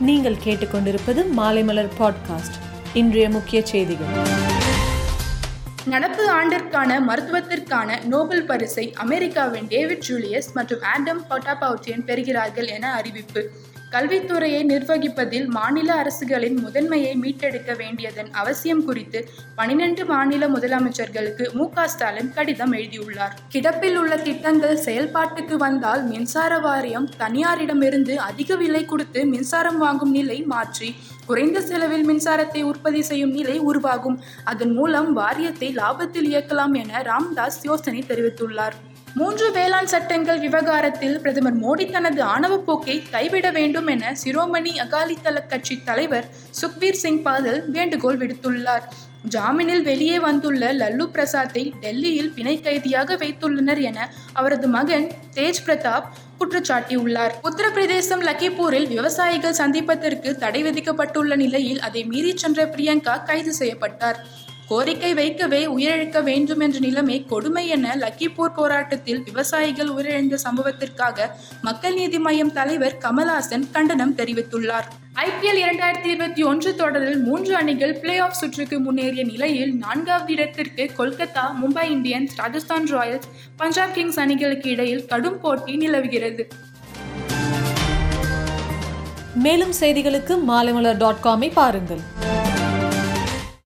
நீங்கள் கேட்டுக்கொண்டிருப்பது மாலைமலர் பாட்காஸ்ட் இன்றைய முக்கிய செய்திகள். நடப்பு ஆண்டிற்கான மருத்துவத்திற்கான நோபல் பரிசை அமெரிக்காவின் டேவிட் ஜூலியஸ் மற்றும் ஆண்டம் பட்டாபவுட்டியன் பெறுகிறார்கள் என அறிவிப்பு. கல்வித்துறையை நிர்வகிப்பதில் மாநில அரசுகளின் முதன்மையை மீட்டெடுக்க வேண்டியதன் அவசியம் குறித்து பனிரெண்டு மாநில முதலமைச்சர்களுக்கு மு ஸ்டாலின் கடிதம் எழுதியுள்ளார். கிடப்பில் உள்ள திட்டங்கள் செயல்பாட்டுக்கு வந்தால் மின்சார வாரியம் தனியாரிடமிருந்து அதிக விலை கொடுத்து மின்சாரம் வாங்கும் நிலை மாற்றி குறைந்த செலவில் மின்சாரத்தை உற்பத்தி செய்யும் நிலை உருவாகும். அதன் மூலம் வாரியத்தை லாபத்தில் இயக்கலாம் என ராம்தாஸ் யோசனை தெரிவித்துள்ளார். மூன்று வேளாண் சட்டங்கள் விவகாரத்தில் பிரதமர் மோடி தனது ஆணவ போக்கை கைவிட வேண்டும் என சிரோமணி அகாலிதள கட்சி தலைவர் சுக்வீர் சிங் பாதல் வேண்டுகோள் விடுத்துள்ளார். ஜாமீனில் வெளியே வந்துள்ள லல்லு பிரசாத்தை டெல்லியில் பிணை கைதியாக வைத்துள்ளனர் என அவரது மகன் தேஜ் பிரதாப் குற்றச்சாட்டியுள்ளார். உத்தரப்பிரதேசம் லக்கிப்பூரில் விவசாயிகள் சந்திப்பதற்கு தடை விதிக்கப்பட்டுள்ள நிலையில் அதை மீறி சென்ற பிரியங்கா கைது செய்யப்பட்டார். கோரிக்கை வைக்கவே உயிரிழக்க வேண்டும் என்ற நிலைமை கொடுமை என லக்கிப்பூர் போராட்டத்தில் விவசாயிகள் உயிரிழந்த சம்பவத்திற்காக மக்கள் நீதி மய்யம் தலைவர் கமல்ஹாசன் கண்டனம் தெரிவித்துள்ளார். ஐபிஎல் இரண்டாயிரத்தி இருபத்தி ஒன்று தொடரில் மூன்று அணிகள் பிளே ஆஃப் சுற்றுக்கு முன்னேறிய நிலையில் நான்காவது இடத்திற்கு Kolkata Mumbai Indians Rajasthan Royals Punjab Kings அணிகளுக்கு இடையில் கடும் போட்டி நிலவுகிறது. மேலும் செய்திகளுக்கு மாலைமலர் டாட் காமை பாருங்கள்.